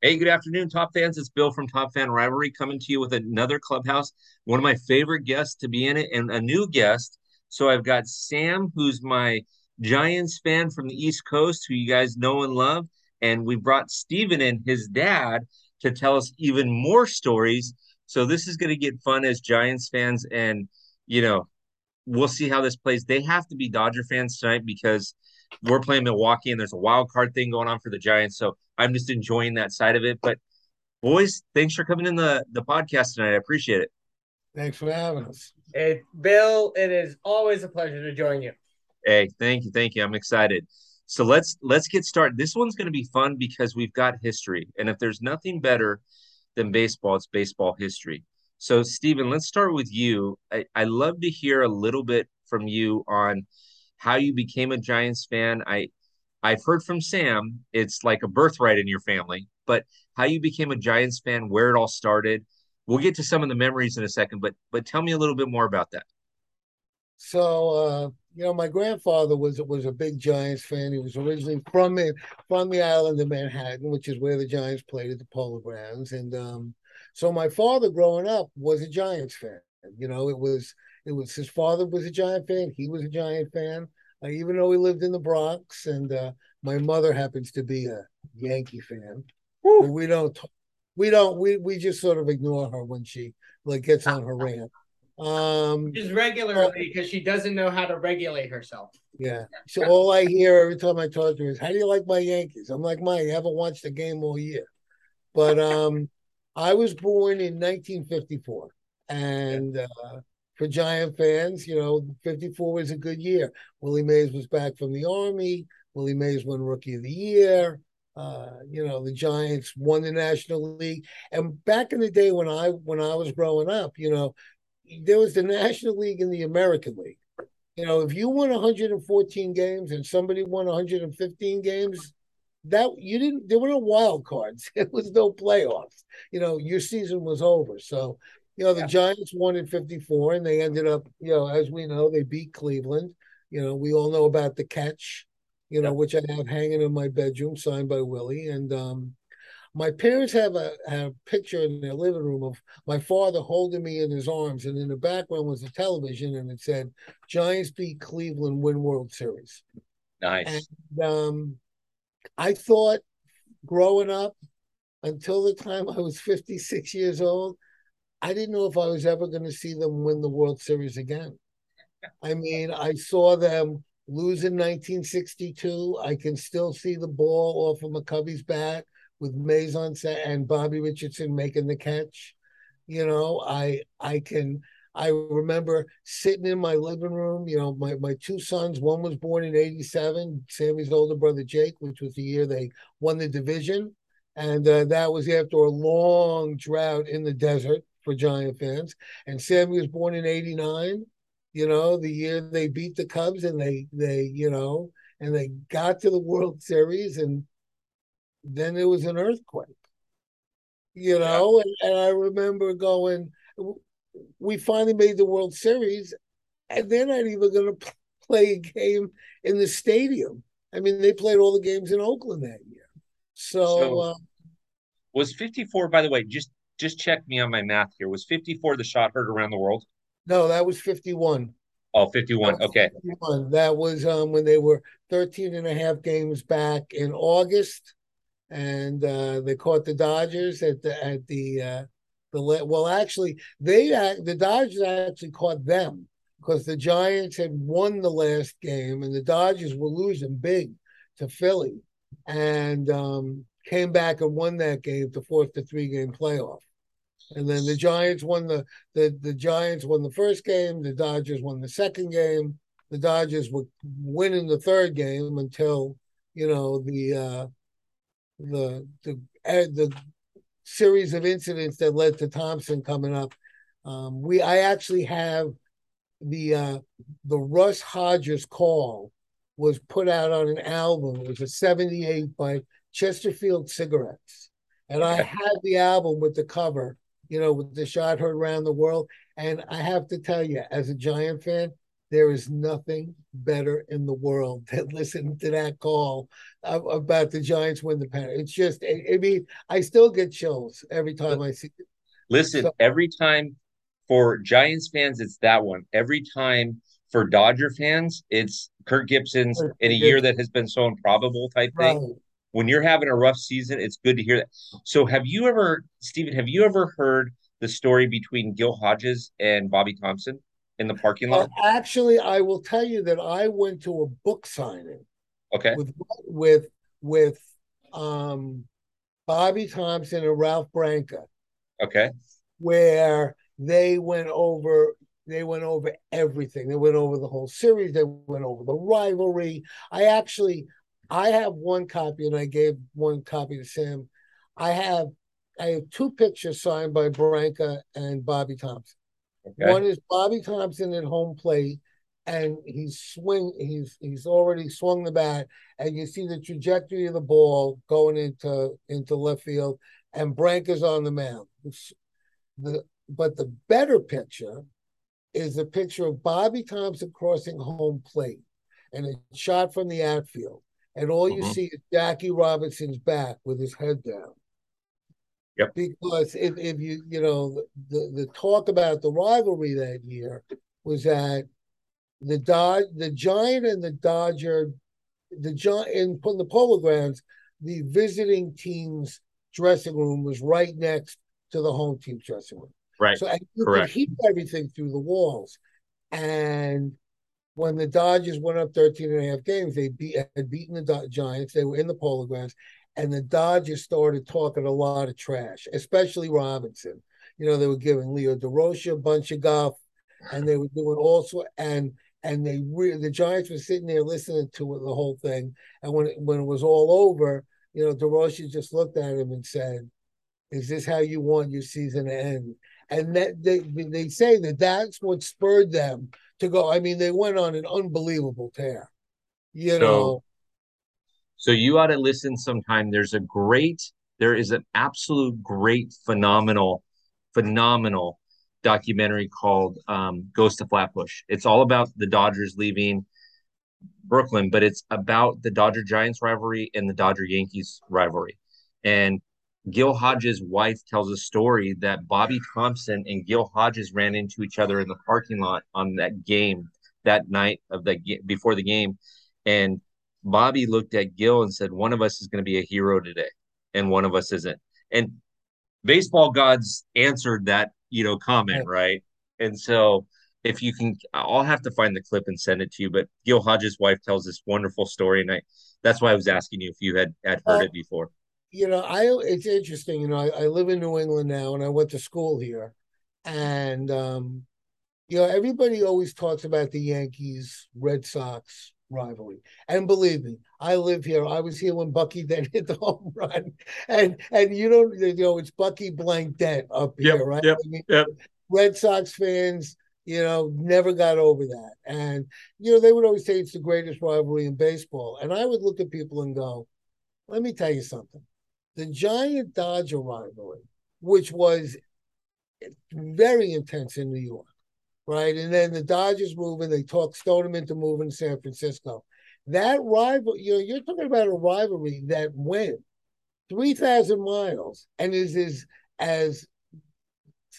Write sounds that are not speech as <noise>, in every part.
Hey, good afternoon, Top fans. It's Bill from Top Fan Rivalry coming to you with another clubhouse. One of my favorite guests to be in it, and a new guest. So I've got Sam, who's my Giants fan from the East Coast, who you guys know and love. And we brought Steven in, his dad, to tell us even more stories. So this is going to get fun as Giants fans. And, you know, we'll see how this plays. They have to be Dodger fans tonight because we're playing Milwaukee and there's a wild card thing going on for the Giants. So I'm just enjoying that side of it. But boys, thanks for coming in the the podcast tonight. I appreciate it. Thanks for having us. It, Bill, it is always a pleasure to join you. Hey, thank you, thank you. I'm excited. So let's let's get started. This one's going to be fun because we've got history, and if there's nothing better than baseball, it's baseball history. So, Stephen, let's start with you. I, I love to hear a little bit from you on how you became a Giants fan. I I've heard from Sam, it's like a birthright in your family, but how you became a Giants fan, where it all started. We'll get to some of the memories in a second, but but tell me a little bit more about that. So uh, you know, my grandfather was was a big Giants fan. He was originally from from the island of Manhattan, which is where the Giants played at the Polo Grounds. And um, so my father, growing up, was a Giants fan. You know, it was it was his father was a Giant fan. He was a Giant fan, uh, even though he lived in the Bronx. And uh, my mother happens to be a Yankee fan. We don't, we don't, we we just sort of ignore her when she like gets on her rant. Um, just regularly because she doesn't know how to regulate herself. Yeah. So all I hear every time I talk to her is, "How do you like my Yankees?" I'm like, "My, you haven't watched a game all year." But um, I was born in 1954, and uh, for Giant fans, you know, 54 was a good year. Willie Mays was back from the Army. Willie Mays won Rookie of the Year. Uh, you know, the Giants won the National League. And back in the day when I when I was growing up, you know, there was the National League and the American League. You know, if you won 114 games and somebody won 115 games, that you didn't there were no wild cards. <laughs> It was no playoffs. You know, your season was over. So you know, the yeah. Giants won in 54 and they ended up, you know, as we know, they beat Cleveland. You know, we all know about the catch, you know, which I have hanging in my bedroom, signed by Willie. And um, my parents have a, have a picture in their living room of my father holding me in his arms. And in the background was the television and it said, Giants beat Cleveland, win World Series. Nice. And um, I thought growing up until the time I was 56 years old, I didn't know if I was ever going to see them win the World Series again. <laughs> I mean, I saw them lose in 1962. I can still see the ball off of McCovey's bat with Mays on set and Bobby Richardson making the catch. You know, I I can I remember sitting in my living room, you know, my, my two sons, one was born in 87, Sammy's older brother Jake, which was the year they won the division. And uh, that was after a long drought in the desert for Giant fans. And Sammy was born in '89. You know, the year they beat the Cubs, and they they you know, and they got to the World Series, and then there was an earthquake. You know, yeah. and, and I remember going, we finally made the World Series, and they're not even going to play a game in the stadium. I mean, they played all the games in Oakland that year. So, so uh, was 54, by the way, just just check me on my math here. Was 54 the shot heard around the world? No, that was 51. Oh, 51. Okay. 51. That was um, when they were 13 and a half games back in August. And uh, they caught the Dodgers at the at the uh, the well actually they the Dodgers actually caught them because the Giants had won the last game and the Dodgers were losing big to Philly and um, came back and won that game to force the three game playoff. And then the Giants won the, the the Giants won the first game. The Dodgers won the second game. The Dodgers were winning the third game until you know the uh, the the the series of incidents that led to Thomson coming up. Um, we I actually have the uh, the Russ Hodges call was put out on an album. It was a '78 by Chesterfield Cigarettes, and I had the album with the cover you know, with the shot heard around the world. And I have to tell you, as a Giant fan, there is nothing better in the world than <laughs> listening to that call about the Giants win the pennant. It's just, I mean, I still get chills every time I see it. Listen, so, every time for Giants fans, it's that one. Every time for Dodger fans, it's Kirk Gibson's Kirk in a Gibson. year that has been so improbable type thing. When you're having a rough season, it's good to hear that. So, have you ever, Stephen, have you ever heard the story between Gil Hodges and Bobby Thomson in the parking lot? Uh, actually, I will tell you that I went to a book signing. Okay. With with with um Bobby Thomson and Ralph Branca. Okay. Where they went over they went over everything. They went over the whole series. They went over the rivalry. I actually, I have one copy, and I gave one copy to Sam. I have, I have two pictures signed by Branca and Bobby Thomson. Okay. One is Bobby Thomson at home plate, and he's swing. He's he's already swung the bat, and you see the trajectory of the ball going into into left field, and Branca's on the mound. The but the better picture is a picture of Bobby Thomson crossing home plate and a shot from the outfield. And all you mm-hmm. see is Jackie Robinson's back with his head down. Yep. Because if, if you, you know, the, the talk about the rivalry that year was that the Dod the Giant and the Dodger, the Giant in the Polo Grounds, the visiting team's dressing room was right next to the home team dressing room. Right. So you Correct. could hear everything through the walls. And when the Dodgers went up 13 and a half games, they beat, had beaten the Giants. They were in the Polo Grounds. And the Dodgers started talking a lot of trash, especially Robinson. You know, they were giving Leo Durocher a bunch of guff, and they were doing also and and they re- the Giants were sitting there listening to it, the whole thing. And when it, when it was all over, you know, Durocher just looked at him and said, "Is this how you want your season to end?" And that they they say that that's what spurred them to go. I mean, they went on an unbelievable tear. You so, know. So you ought to listen sometime. There's a great, there is an absolute great, phenomenal, phenomenal documentary called um, Ghost of Flatbush. It's all about the Dodgers leaving Brooklyn, but it's about the Dodger Giants rivalry and the Dodger Yankees rivalry. And Gil Hodges' wife tells a story that Bobby Thomson and Gil Hodges ran into each other in the parking lot on that game that night of the before the game, and Bobby looked at Gil and said, "One of us is going to be a hero today, and one of us isn't." And baseball gods answered that you know comment right, and so if you can, I'll have to find the clip and send it to you. But Gil Hodges' wife tells this wonderful story, and I that's why I was asking you if you had had heard it before you know, I it's interesting. You know, I, I, live in New England now, and I went to school here, and um, you know, everybody always talks about the Yankees Red Sox rivalry, and believe me, I live here. I was here when Bucky <laughs> then hit the home run, and and you don't, you know, it's Bucky blank Dent up yep, here, right? Yep, I mean, yep. Red Sox fans. You know, never got over that. And, you know, they would always say it's the greatest rivalry in baseball. And I would look at people and go, let me tell you something the Giant Dodger rivalry, which was very intense in New York, right? And then the Dodgers moving, they talked Stoneham into moving to San Francisco. That rival, you know, you're talking about a rivalry that went 3,000 miles and is, is as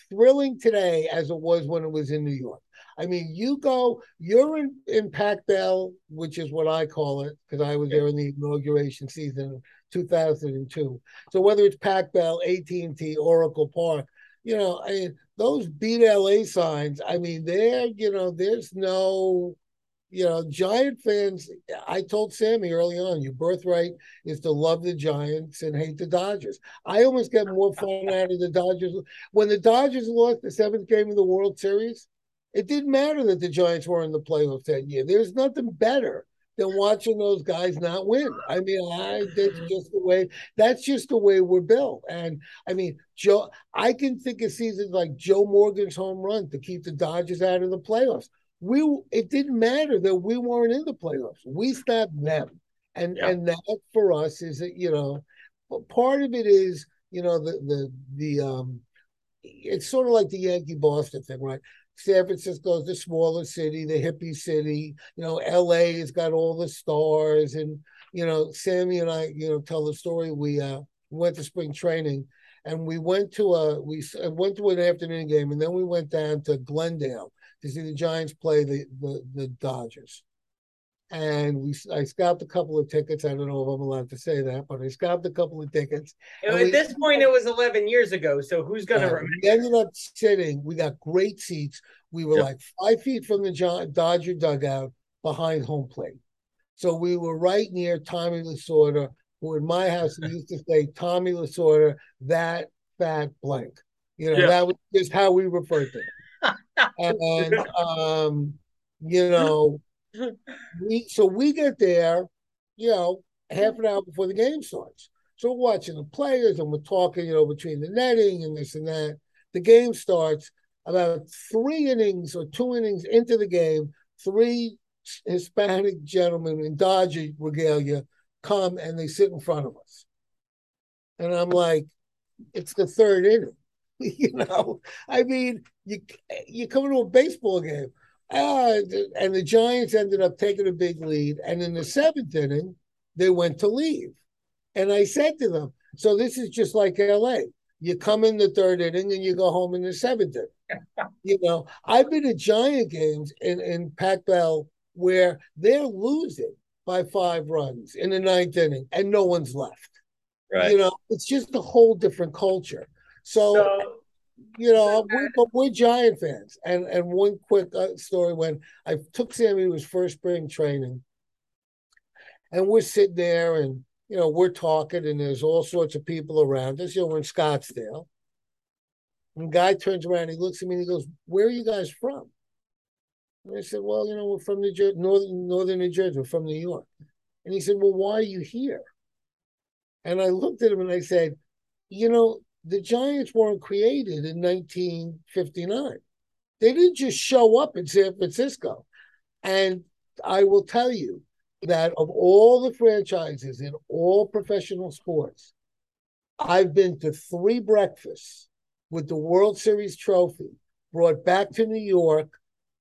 thrilling today as it was when it was in New York. I mean, you go, you're in, in Pac Bell, which is what I call it, because I was there in the inauguration season of 2002. So whether it's Pac Bell, AT&T, Oracle Park, you know, I mean, those beat LA signs, I mean, there, you know, there's no, you know, Giant fans. I told Sammy early on, your birthright is to love the Giants and hate the Dodgers. I almost get more fun out of the Dodgers. When the Dodgers lost the seventh game of the World Series, it didn't matter that the Giants were in the playoffs that year. There's nothing better than watching those guys not win. I mean, I that's just the way that's just the way we're built. And I mean, Joe, I can think of seasons like Joe Morgan's home run to keep the Dodgers out of the playoffs. We it didn't matter that we weren't in the playoffs. We stopped them. And yeah. and that for us is that, you know, part of it is, you know, the the the um it's sort of like the Yankee Boston thing, right? San Francisco is the smaller city, the hippie city. You know, LA has got all the stars, and you know, Sammy and I, you know, tell the story. We uh went to spring training, and we went to a we went to an afternoon game, and then we went down to Glendale to see the Giants play the the, the Dodgers and we I scalped a couple of tickets. I don't know if I'm allowed to say that, but I scalped a couple of tickets. At we, this point, it was 11 years ago. So who's going to uh, remember? We ended up sitting. We got great seats. We were yep. like five feet from the John, Dodger dugout behind home plate. So we were right near Tommy Lasorda, who in my house used to say Tommy Lasorda, that fat blank. You know, that was just how we referred to him. <laughs> and um, you know, we so we get there, you know, half an hour before the game starts. So we're watching the players and we're talking, you know, between the netting and this and that. The game starts about three innings or two innings into the game. Three Hispanic gentlemen in Dodger regalia come and they sit in front of us. And I'm like, it's the third inning. <laughs> you know, I mean, you you come to a baseball game. Uh, and the Giants ended up taking a big lead. And in the seventh inning, they went to leave. And I said to them, So this is just like LA. You come in the third inning and you go home in the seventh inning. <laughs> you know, I've been at Giant games in, in Pac Bell where they're losing by five runs in the ninth inning and no one's left. Right. You know, it's just a whole different culture. So, so you know, we're, but we're Giant fans. And and one quick uh, story when I took Sammy to his first spring training, and we're sitting there, and you know, we're talking, and there's all sorts of people around us. You know, we're in Scottsdale. And guy turns around, he looks at me, and he goes, "Where are you guys from?" And I said, "Well, you know, we're from New Jersey, northern northern New Jersey. We're from New York." And he said, "Well, why are you here?" And I looked at him and I said, "You know, the Giants weren't created in 1959. They didn't just show up in San Francisco. And I will tell you that of all the franchises in all professional sports, I've been to three breakfasts with the World Series trophy brought back to New York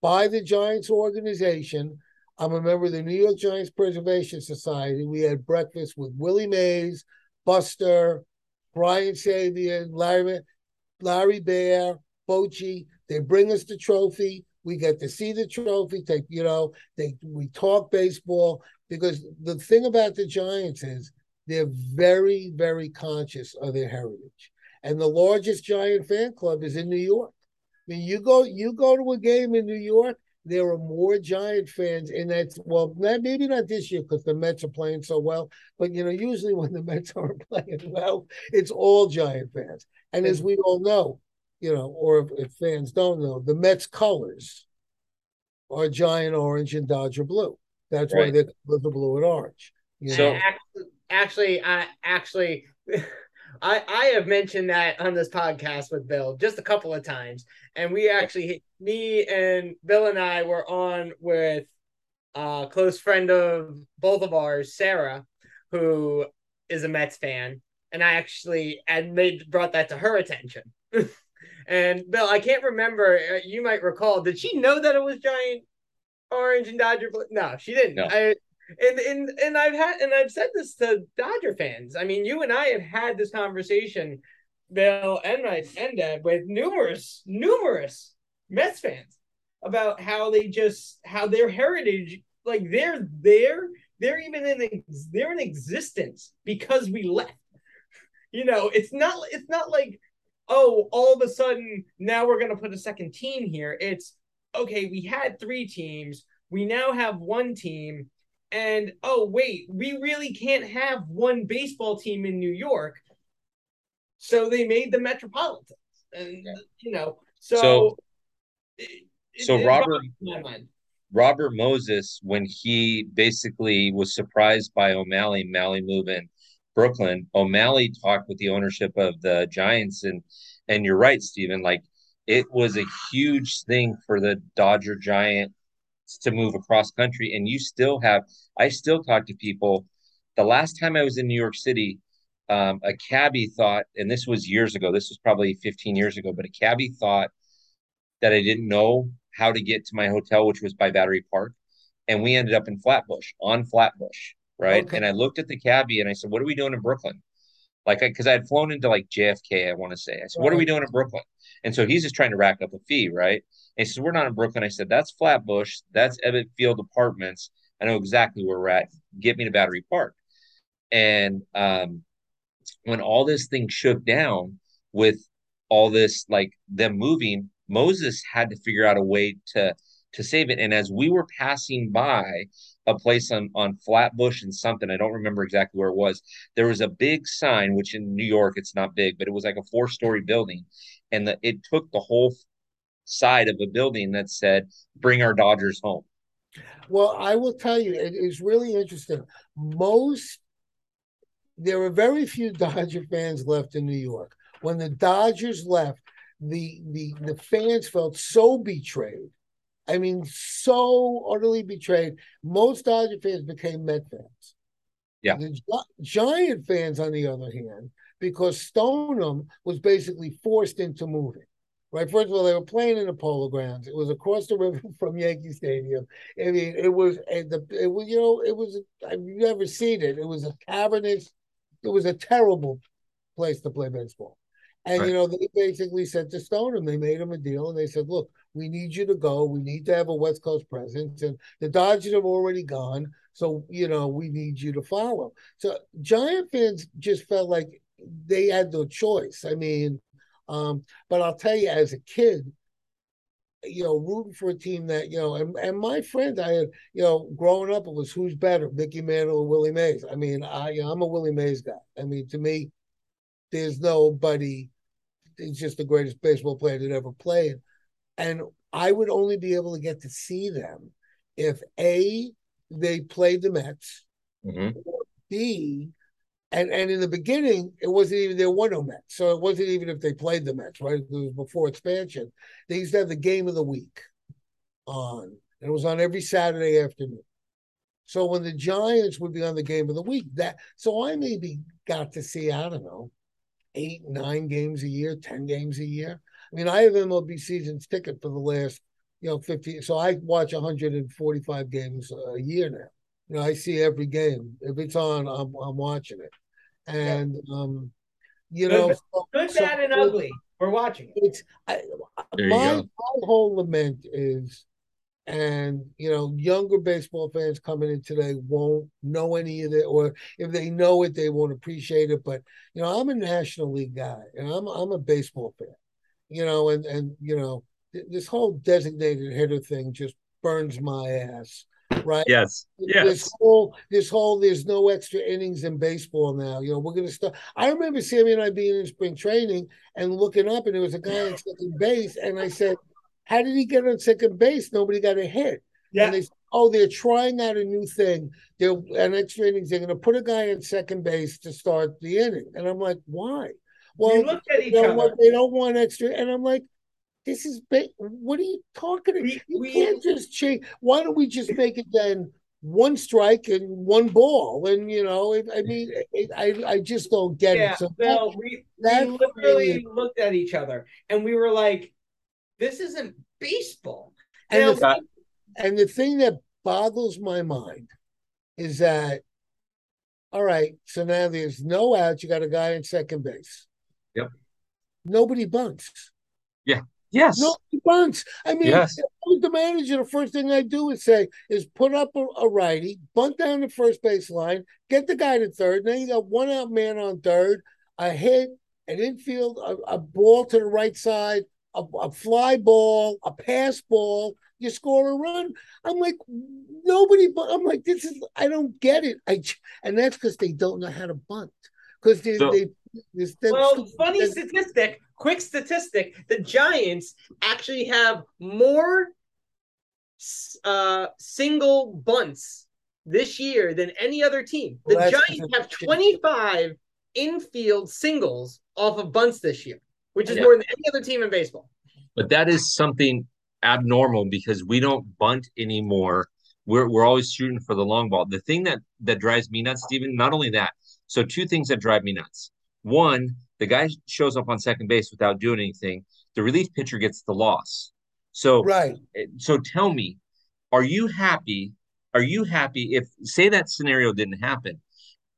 by the Giants organization. I'm a member of the New York Giants Preservation Society. We had breakfast with Willie Mays, Buster, Brian Sabean, Larry, Larry Baer, Bochy. They bring us the trophy. We get to see the trophy. Take you know, they we talk baseball because the thing about the Giants is they're very very conscious of their heritage, and the largest Giant fan club is in New York. I mean, you go you go to a game in New York, there are more Giant fans in that. Well, maybe not this year because the Mets are playing so well. But you know, usually when the <laughs> Mets aren't playing well, it's all Giant fans. And as we all know, you know, or if, if fans don't know, the Mets colors are giant orange and Dodger blue. That's right. why they're the blue and orange. You so know? actually, I actually. <laughs> I, I have mentioned that on this podcast with Bill just a couple of times. And we actually, me and Bill and I were on with a close friend of both of ours, Sarah, who is a Mets fan. And I actually and made brought that to her attention. <laughs> and Bill, I can't remember. Uh, you might recall. Did she know that it was giant orange and Dodger blue? No, she didn't. No. I and and and I've had and I've said this to Dodger fans. I mean, you and I have had this conversation, Bill and my and Dad, with numerous numerous Mets fans about how they just how their heritage, like they're there, they're even in they're in existence because we left. You know, it's not it's not like oh, all of a sudden now we're gonna put a second team here. It's okay, we had three teams. We now have one team and oh wait, we really can't have one baseball team in New York. So they made the Metropolitans, and you know, so so, it, so it, Robert Robert Moses, when he basically was surprised by O'Malley, O'Malley moving Brooklyn, O'Malley talked with the ownership of the Giants, and and you're right, Stephen. Like it was a huge thing for the Dodger Giant to move across country and you still have i still talk to people the last time i was in new york city um, a cabbie thought and this was years ago this was probably 15 years ago but a cabbie thought that I didn't know how to get to my hotel, which was by Battery Park. And we ended up in Flatbush on Flatbush. Right. Okay. And I looked at the cabbie and I said, What are we doing in Brooklyn? Like, because I, I, had flown into like JFK, I want to say. I said, right. What are we doing in Brooklyn? And so he's just trying to rack up a fee. Right. And he says, We're not in Brooklyn. I said, That's Flatbush. That's Ebbets Field Apartments. I know exactly where we're at. Get me to Battery Park. And um, when all this thing shook down with all this, like them moving, Moses had to figure out a way to to save it. And as we were passing by a place on on Flatbush and something, I don't remember exactly where it was. There was a big sign, which in New York it's not big, but it was like a four story building, and the, it took the whole side of a building that said "Bring our Dodgers home." Well, I will tell you, it is really interesting. Most there were very few Dodger fans left in New York. When the Dodgers left, the the the fans felt so betrayed. I mean, so utterly betrayed. Most Dodger fans became Met fans. Yeah. The Giant fans, on the other hand, because Stoneham was basically forced into moving. Right. First of all, they were playing in the Polo Grounds. It was across the river <laughs> from Yankee Stadium. I mean, it was the it was you know it was I've never seen it. It was a cavernous. It was a terrible place to play baseball. And right. you know, they basically said to Stoneham, they made him a deal, and they said, "Look, we need you to go. We need to have a West Coast presence, and the Dodgers have already gone, so you know, we need you to follow." So Giant fans just felt like they had no choice. I mean, um, but I'll tell you, as a kid, you know, rooting for a team that, you know, and, and my friends I had, you know, growing up, it was who's better, Mickey Mantle or Willie Mays. I mean, I, you know, I'm a Willie Mays guy. I mean, to me, there's nobody he's just the greatest baseball player that ever played. And I would only be able to get to see them if A, they played the Mets, mm-hmm. or B, and and in the beginning, it wasn't even there were no Mets, so it wasn't even if they played the Mets, right? It was before expansion. They used to have the game of the week on, and it was on every Saturday afternoon. So when the Giants would be on the game of the week, that so I maybe got to see I don't know eight, nine games a year, 10 games a year. I mean, I have MLB seasons ticket for the last, you know, 50. So I watch 145 games a year now. You know, I see every game. If it's on, I'm, I'm watching it. And, yeah. um, you good, know, good, so, bad, and ugly. We're watching it. It's I, my, my whole lament is and you know younger baseball fans coming in today won't know any of it or if they know it they won't appreciate it but you know i'm a national league guy and i'm i'm a baseball fan you know and and you know th- this whole designated hitter thing just burns my ass right yes yes this whole this whole there's no extra innings in baseball now you know we're gonna start i remember sammy and i being in spring training and looking up and there was a guy on second base and i said how did he get on second base? Nobody got a hit. Yeah. And they oh, they're trying out a new thing. They're an extra innings. They're going to put a guy in second base to start the inning. And I'm like, why? Well, we looked at each other. Want, they don't want extra. And I'm like, this is ba- what are you talking about? We, you we, can't just change. Why don't we just make it then one strike and one ball? And you know, it, I mean, it, I I just don't get yeah, it. So well, that, we, that we literally really, looked at each other and we were like, this isn't baseball. And, the, thing, and the thing that boggles my mind is that, all right, so now there's no outs. You got a guy in second base. Yep. Nobody bunts. Yeah. Yes. Nobody bunts. I mean, yes. the manager, the first thing I do is say is put up a, a righty, bunt down the first base line, get the guy to third. Now you got one out man on third, a hit, an infield, a, a ball to the right side, a, a fly ball, a pass ball, you score a run. I'm like, nobody, but I'm like, this is, I don't get it. I, and that's because they don't know how to bunt. Because they, so, they, well, funny statistic, quick statistic: the Giants actually have more uh, single bunts this year than any other team. The well, Giants have 25 infield singles off of bunts this year which is yeah. more than any other team in baseball. But that is something abnormal because we don't bunt anymore. We're we're always shooting for the long ball. The thing that that drives me nuts, Stephen, not only that. So two things that drive me nuts. One, the guy shows up on second base without doing anything. The relief pitcher gets the loss. So right. Eh, so tell me, are you happy? Are you happy if say that scenario didn't happen?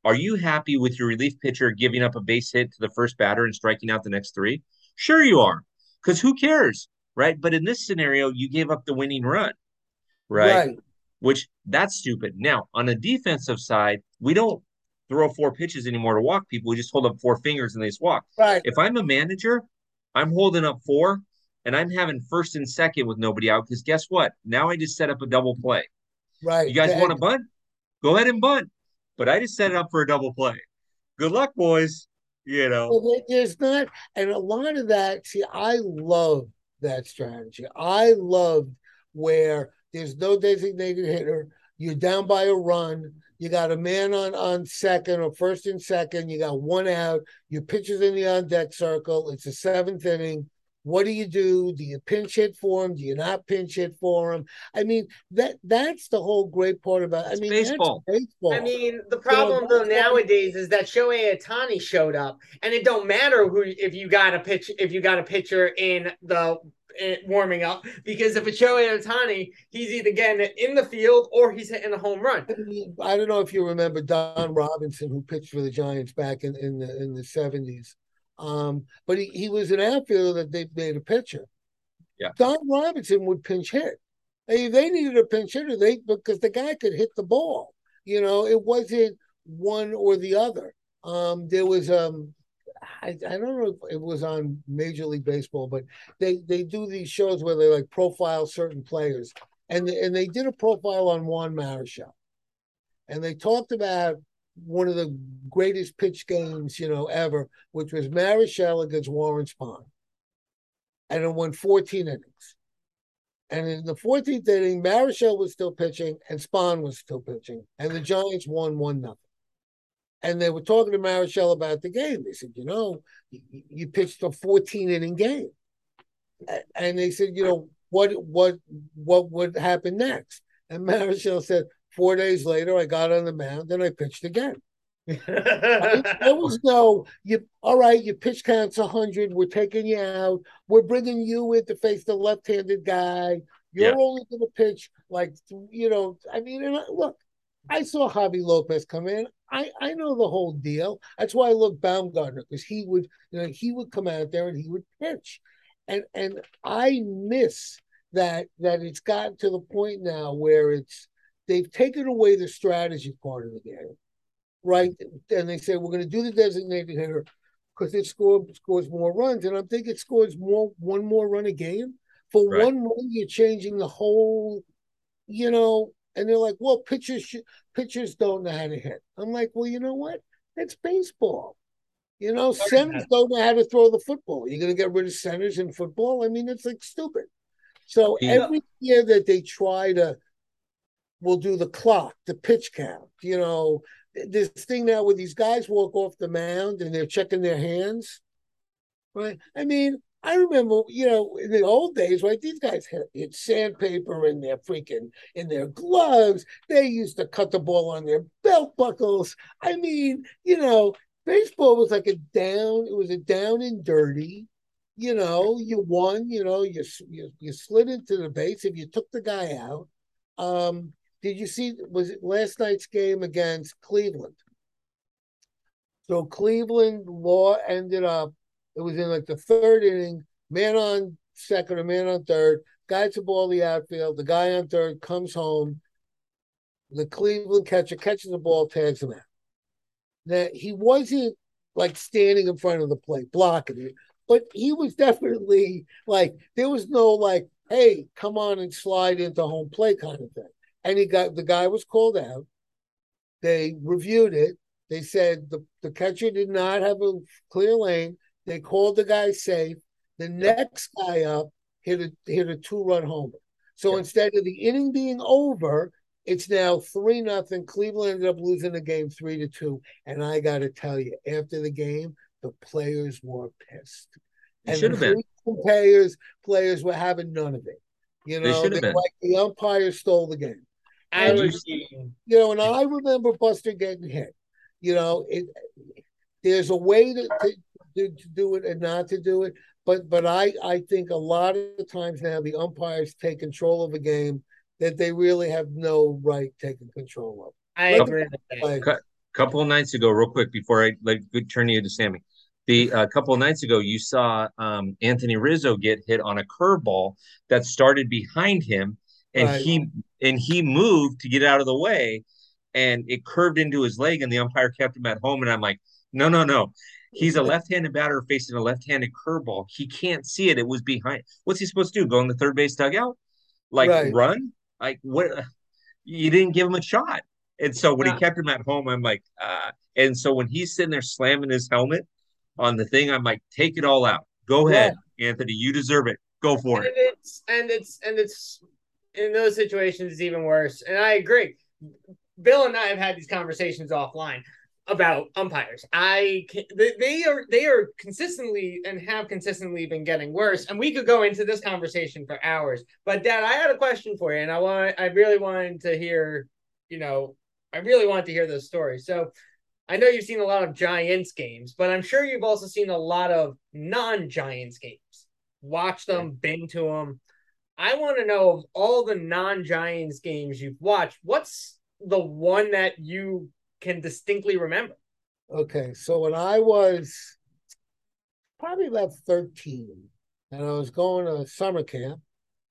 Are you happy with your relief pitcher giving up a base hit to the first batter and striking out the next three? Sure, you are, because who cares, right? But in this scenario, you gave up the winning run, right? right? Which that's stupid. Now, on a defensive side, we don't throw four pitches anymore to walk people. We just hold up four fingers and they just walk. Right. If I'm a manager, I'm holding up four and I'm having first and second with nobody out because guess what? Now I just set up a double play. Right. You guys want to bunt? Go ahead and bunt. But I just set it up for a double play. Good luck, boys. You know. Well, there's not, and a lot of that. See, I love that strategy. I love where there's no designated hitter. You're down by a run. You got a man on on second or first and second. You got one out. Your pitcher's in the on deck circle. It's the seventh inning. What do you do? Do you pinch hit for him? Do you not pinch hit for him? I mean, that that's the whole great part about. It's I mean, baseball. baseball. I mean, the problem you know, though nowadays is that Shohei Ohtani showed up, and it don't matter who if you got a pitch if you got a pitcher in the warming up because if it's Shohei Ohtani, he's either getting it in the field or he's hitting a home run. I don't know if you remember Don Robinson, who pitched for the Giants back in, in the in the seventies. Um, but he, he was an outfielder that they made a pitcher. Yeah. Don Robinson would pinch hit. Hey, they needed a pinch hitter, they because the guy could hit the ball. You know, it wasn't one or the other. Um, there was um I, I don't know if it was on Major League Baseball, but they they do these shows where they like profile certain players, and and they did a profile on Juan Marichal, and they talked about one of the greatest pitch games you know ever, which was Marichal against Warren Spahn, and it won 14 innings. And in the 14th inning, Marichal was still pitching and Spahn was still pitching, and the Giants won one nothing and they were talking to Marichal about the game. They said, you know, you, you pitched a 14 inning game, and they said, you know, what what what would happen next? And Marichal said, four days later, I got on the mound and I pitched again. there was no you all right your pitch counts 100 we're taking you out we're bringing you in to face the left-handed guy you're yeah. only going to pitch like you know i mean look I saw Javy Lopez come in. I, I know the whole deal. That's why I love Bumgarner because he would you know he would come out there and he would pitch, and and I miss that that it's gotten to the point now where it's they've taken away the strategy part of the game, right? And they say we're going to do the designated hitter because it score, scores more runs, and I'm thinking it scores more one more run a game. For right. one run, you're changing the whole, you know, and they're like, well, pitchers pitchers don't know how to hit. I'm like, well, you know what? It's baseball. You know, centers don't know how to throw the football. You're going to get rid of centers in football? I mean, it's like stupid. So yeah. every year that they try to, we'll do the clock, the pitch count. You know, this thing now where these guys walk off the mound and they're checking their hands. Right? I mean, I remember, you know, in the old days, right? These guys had, had sandpaper in their freaking in their gloves. They used to cut the ball on their belt buckles. I mean, you know, baseball was like a down. It was a down and dirty. You know, you won. You know, you you, you slid into the base if you took the guy out. Um, did you see? Was it last night's game against Cleveland? So Cleveland law ended up it was in like the third inning, man on second or man on third, guy to ball the outfield. The guy on third comes home. The Cleveland catcher catches the ball, tags him out. Now he wasn't like standing in front of the plate blocking it, but he was definitely like there was no like, hey, come on and slide into home plate kind of thing. And he got the guy was called out. They reviewed it. They said the, the catcher did not have a clear lane. They called the guy safe. The next guy up hit a hit a two run homer. So instead of the inning being over, it's now three nothing. Cleveland ended up losing the game three to two. And I got to tell you, after the game, the players were pissed. and should have been. Players, players were having none of it. You know, they, they like the umpire stole the game. And, you know, and I remember Buster getting hit. You know, it, there's a way to, to to, to do it and not to do it. But but I I think a lot of the times now the umpires take control of a game that they really have no right taking control of. I Let agree with. Like, Cut. couple of nights ago, real quick before I like turn you to Sammy. The a couple of nights ago, you saw um, Anthony Rizzo get hit on a curveball that started behind him, and Right. he and he moved to get out of the way, and it curved into his leg, and the umpire kept him at home. And I'm like, no, no, no. He's a left-handed batter facing a left-handed curveball. He can't see it. It was behind. What's he supposed to do? Go in the third base dugout? Like Right. run? Like what? You didn't give him a shot. And so when Yeah. he kept him at home, I'm like, uh, and so when he's sitting there slamming his helmet on the thing, I'm like, take it all out. Go ahead, Anthony. You deserve it. Go for and it. it's and it's and it's in those situations it's even worse. And I agree. Bill and I have had these conversations offline about umpires. I they, are they are consistently and have consistently been getting worse. And we could go into this conversation for hours. But Dad, I had a question for you, and I want I really wanted to hear, you know, I really wanted to hear this story. So. I know you've seen a lot of Giants games, but I'm sure you've also seen a lot of non-Giants games. Watch them, been to them. I want to know of all the non-Giants games you've watched, what's the one that you can distinctly remember? Okay, so when I was probably about 13, and I was going to summer camp,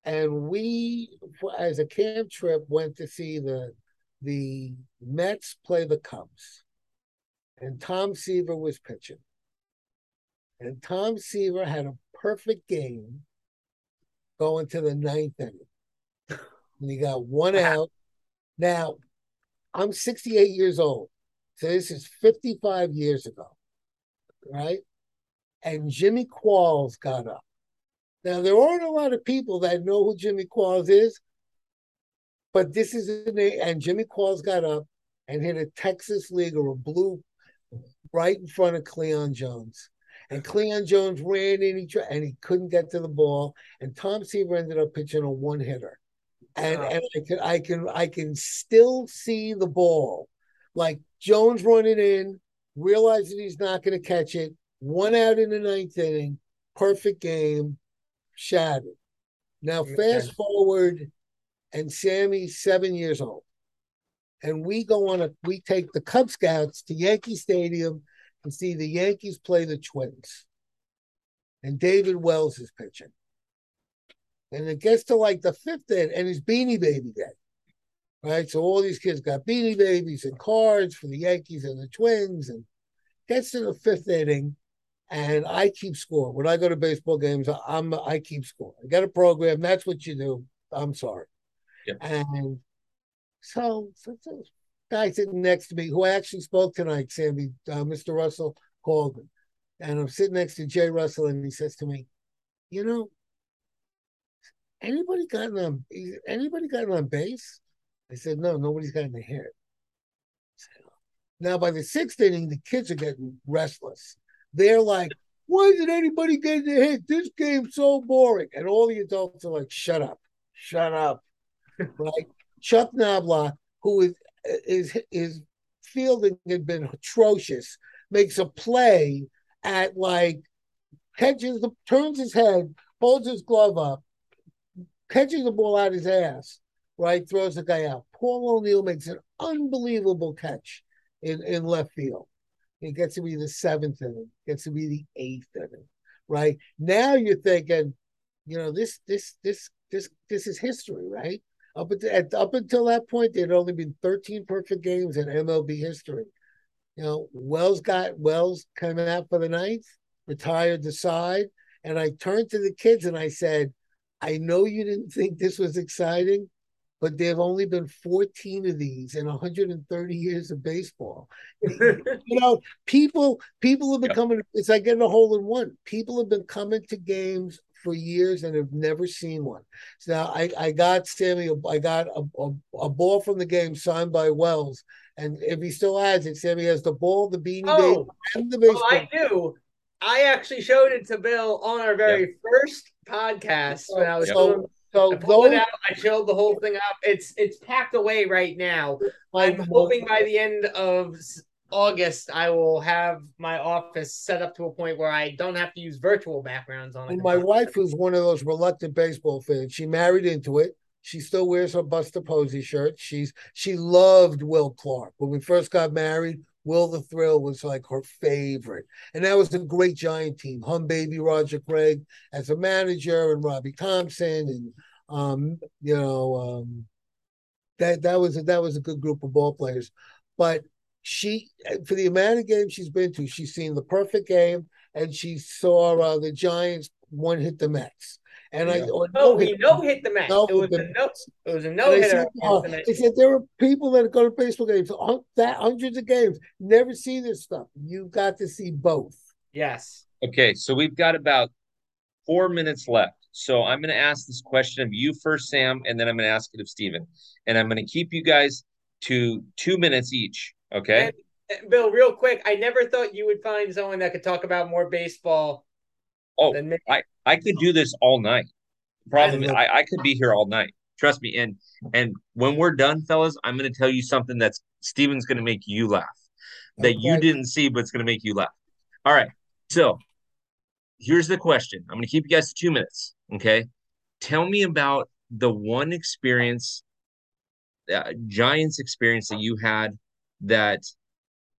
and we, as a camp trip, went to see the the Mets play the Cubs, and Tom Seaver was pitching, and Tom Seaver had a perfect game going to the ninth inning, and he got one <laughs> out. Now, I'm 68 years old. So this is 55 years ago, right? And Jimmy Qualls got up. Now there aren't a lot of people that know who Jimmy Qualls is, but this is a name. And Jimmy Qualls got up and hit a Texas leaguer, a blue, right in front of Cleon Jones. And Cleon Jones ran in, he and he couldn't get to the ball. And Tom Seaver ended up pitching a one hitter. And, and I can I can I can still see the ball like Jones running in, realizing he's not going to catch it, one out in the ninth inning, perfect game, shattered. Now, fast forward, and Sammy's seven years old. And we go on a, we take the Cub Scouts to Yankee Stadium and see the Yankees play the Twins. And David Wells is pitching. And it gets to like the fifth inning, and it's Beanie Baby Day right? So all these kids got beanie babies and cards for the Yankees and the Twins, and gets to the fifth inning, and I keep score. When I go to baseball games, I'm I keep score. I got a program. That's what you do. I'm sorry. Yep. And so, so, so guy sitting next to me, who I actually spoke tonight, Sammy, uh, Mr. Russell Colgan, and I'm sitting next to Jay Russell, and he says to me, "You know, anybody gotten on anybody gotten on base?" I said, no, nobody's gotten a hit. Now, by the sixth inning, the kids are getting restless. They're like, why isn't anybody getting a hit? This game's so boring. And all the adults are like, shut up, shut up. <laughs> right? Chuck Knobloch, who is, is, is fielding had been atrocious, makes a play at like, catches the, turns his head, holds his glove up, catches the ball out his ass right? Throws the guy out. Paul O'Neill makes an unbelievable catch in, in left field. It gets to be the seventh inning, gets to be the eighth inning, right? Now you're thinking, you know, this this this this this is history, right? Up until at, up until that point, there had only been 13 perfect games in MLB history. You know, Wells got Wells coming out for the ninth, retired the side, and I turned to the kids and I said, I know you didn't think this was exciting, but there have only been 14 of these in 130 years of baseball. <laughs> you know, people people have been Yep. coming. It's like getting a hole in one. People have been coming to games for years and have never seen one. So now I, I got Sammy, I got a, a, a ball from the game signed by Wells, and if he still has it, Sammy has the ball, the beanie Oh, baby, and the baseball. Oh, I do. I actually showed it to Bill on our very first podcast when I was Yep. doing so I pulled those it out. I showed the whole thing up. It's it's packed away right now. I'm hoping by the end of August, I will have my office set up to a point where I don't have to use virtual backgrounds on it. And my wife was one of those reluctant baseball fans. She married into it. She still wears her Buster Posey shirt. She's she loved Will Clark. When we first got married, Will the Thrill was like her favorite. And that was a great giant team. Hum baby Roger Craig as a manager and Robby Thompson and um, you know, um, that that was a, that was a good group of ball players. But she for the amount of games she's been to, she's seen the perfect game and she saw uh, the Giants one hit the Mets. And yeah. I oh, no he no hit the Mets. No it was a no. It was a no hitter. I said oh, there are people that go to baseball games, that hundreds of games, never see this stuff. You got to see both. Yes. Okay, so we've got about four minutes left. So I'm going to ask this question of you first, Sam, and then I'm going to ask it of Steven. And I'm going to keep you guys to two minutes each. Okay. And, Bill, real quick, I never thought you would find someone that could talk about more baseball. Oh, I, I could do this all night. Problem I, I, I could be here all night. Trust me. And and when we're done, fellas, I'm going to tell you something that's Steven's going to make you laugh that okay. you didn't see, but it's going to make you laugh. All right. So here's the question. I'm going to keep you guys to two minutes. Okay. Tell me about the one experience, uh, Giants experience that you had that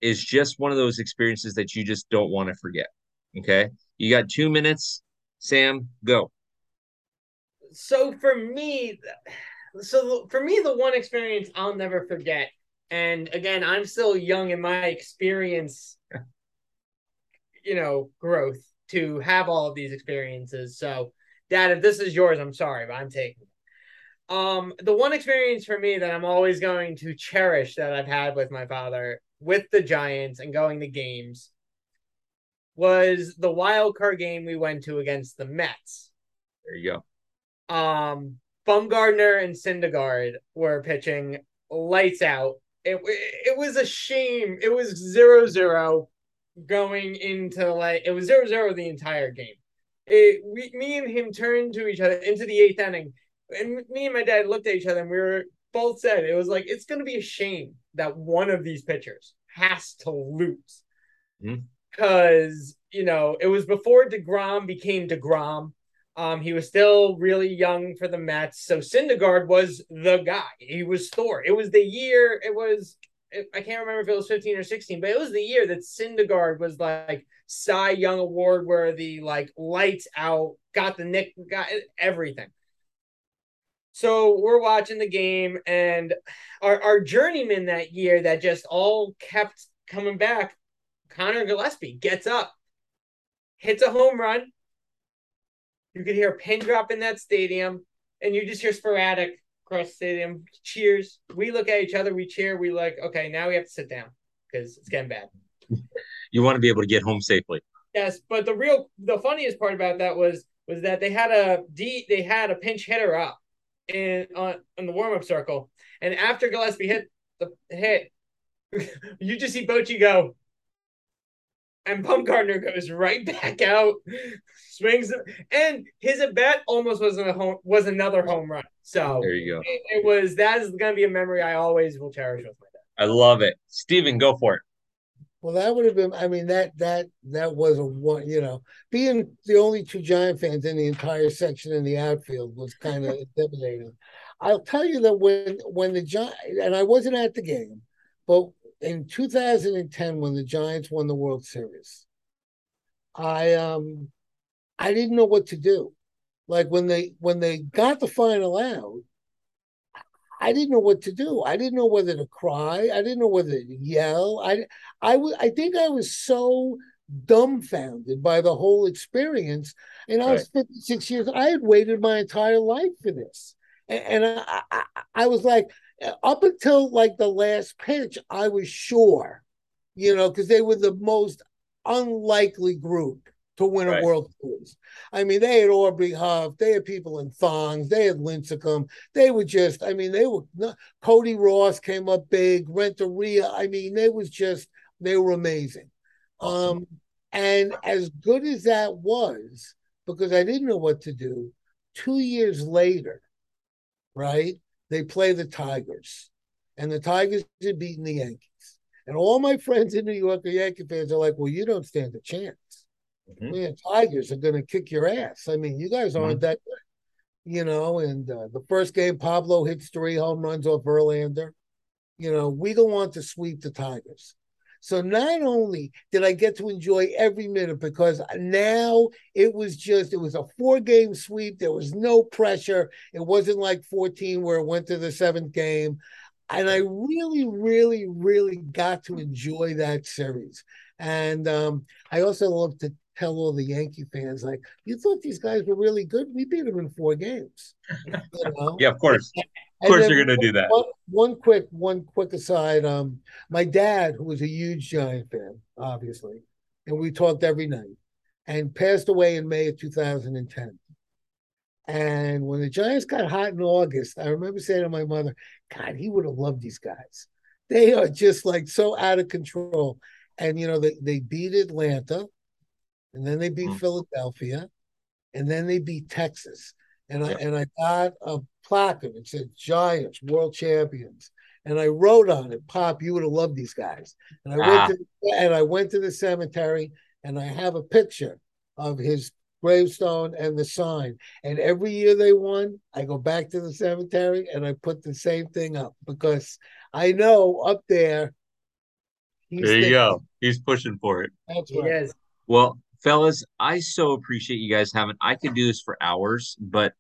is just one of those experiences that you just don't want to forget. Okay. You got two minutes. Sam, go. So for me, so for me, the one experience I'll never forget, and again, I'm still young in my experience, <laughs> you know, growth to have all of these experiences. So, Dad, if this is yours, I'm sorry, but I'm taking it. Um, the one experience for me that I'm always going to cherish that I've had with my father with the Giants and going to games was the wild card game we went to against the Mets. There you go. Um, Bumgarner and Syndergaard were pitching lights out. It it was a shame. It was zero zero going into like it was zero zero the entire game. It, we, me and him turned to each other into the eighth inning, and me and my dad looked at each other, and we were both said it was like it's going to be a shame that one of these pitchers has to lose because you know it was before Degrom became Degrom. Um, he was still really young for the Mets, so Syndergaard was the guy. He was Thor. It was the year. It was I can't remember if it was 15 or 16, but it was the year that Syndergaard was like Cy Young Award worthy, like lights out, got the Nick, got everything. So we're watching the game, and our, our journeyman that year that just all kept coming back, Conor Gillaspie gets up, hits a home run. You could hear a pin drop in that stadium, and you just hear sporadic across stadium. Cheers. We look at each other, we cheer, we like, okay, now we have to sit down because it's getting bad. <laughs> you want to be able to get home safely. Yes, but the real the funniest part about that was was that they had a D they had a pinch hitter up in on in the warm up circle. And after Gillaspie hit the hit, <laughs> you just see Bochy go, and Bumgarner goes right back out, swings, and his at bat almost was a home was another home run. So there you go. It, it was that is going to be a memory I always will cherish with my dad. I love it, Steven. Go for it. Well, that would have been. I mean that that that was a one. You know, being the only two Giant fans in the entire section in the outfield was kind of <laughs> intimidating. I'll tell you that when when the Giant and I wasn't at the game, but in 2010 when the Giants won the World Series, I um I didn't know what to do. Like when they when they got the final out, I didn't know what to do. I didn't know whether to cry. I didn't know whether to yell. I I was I think I was so dumbfounded by the whole experience. And I right. was 56 years. I had waited my entire life for this, and, and I, I I was like, up until like the last pitch, I was sure, you know, because they were the most unlikely group to win right. a World Series. I mean, they had Aubrey Huff, they had people in thongs, they had Lincecum. They were just, I mean, they were Cody Ross came up big, Renteria. I mean, they was just they were amazing. Um, and as good as that was, because I didn't know what to do, two years later, right? They play the Tigers, and the Tigers had beaten the Yankees. And all my friends in New York are Yankee fans are like, well, you don't stand a chance. Mhm. Man, Tigers are going to kick your ass. I mean, you guys aren't Mhm. that good, you know. And uh, the first game, Pablo hits three home runs off Verlander. You know, we go on to sweep the Tigers. So not only did I get to enjoy every minute because now it was just it was a four game sweep. There was no pressure. It wasn't like 14 where it went to the seventh game. And I really, really, really got to enjoy that series. And um, I also love to tell all the Yankee fans, like, you thought these guys were really good. We beat them in four games. <laughs> You know? Yeah, of course. <laughs> Of course you're gonna do that. One, one quick, one quick aside. Um, my dad, who was a huge Giant fan, obviously, and we talked every night, and passed away in May of 2010. And when the Giants got hot in August, I remember saying to my mother, God, he would have loved these guys. They are just like so out of control. And you know, they, they beat Atlanta, and then they beat Mm. Philadelphia, and then they beat Texas. And I Yeah. and I got a placard. It said Giants World Champions. And I wrote on it, Pop, you would have loved these guys. And I Ah. went to and I went to the cemetery and I have a picture of his gravestone and the sign. And every year they won, I go back to the cemetery and I put the same thing up because I know up there. he's There you thinking, go. He's pushing for it. That's He right. is. Well, fellas, I so appreciate you guys having. I could do this for hours, but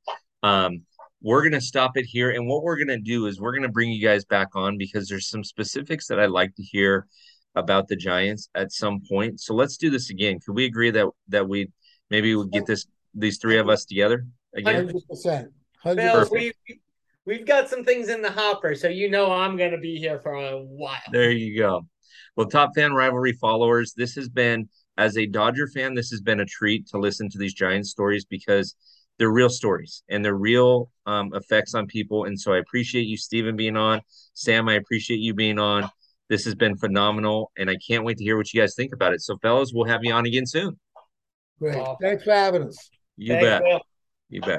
um, we're gonna stop it here. And what we're gonna do is we're gonna bring you guys back on because there's some specifics that I'd like to hear about the Giants at some point. So let's do this again. Could we agree that that we maybe we get this these three of us together again? Hundred percent. Hundred Bill, percent. we we've got some things in the hopper, so you know I'm gonna be here for a while. There you go. Well, top fan rivalry followers, this has been, as a Dodger fan, this has been a treat to listen to these Giants stories because they're real stories and they're real um, effects on people. And so I appreciate you, Stephen, being on. Sam, I appreciate you being on. This has been phenomenal. And I can't wait to hear what you guys think about it. So, fellas, we'll have you on again soon. Great. Thanks for having us. You Thanks, bet. Bill. You bet.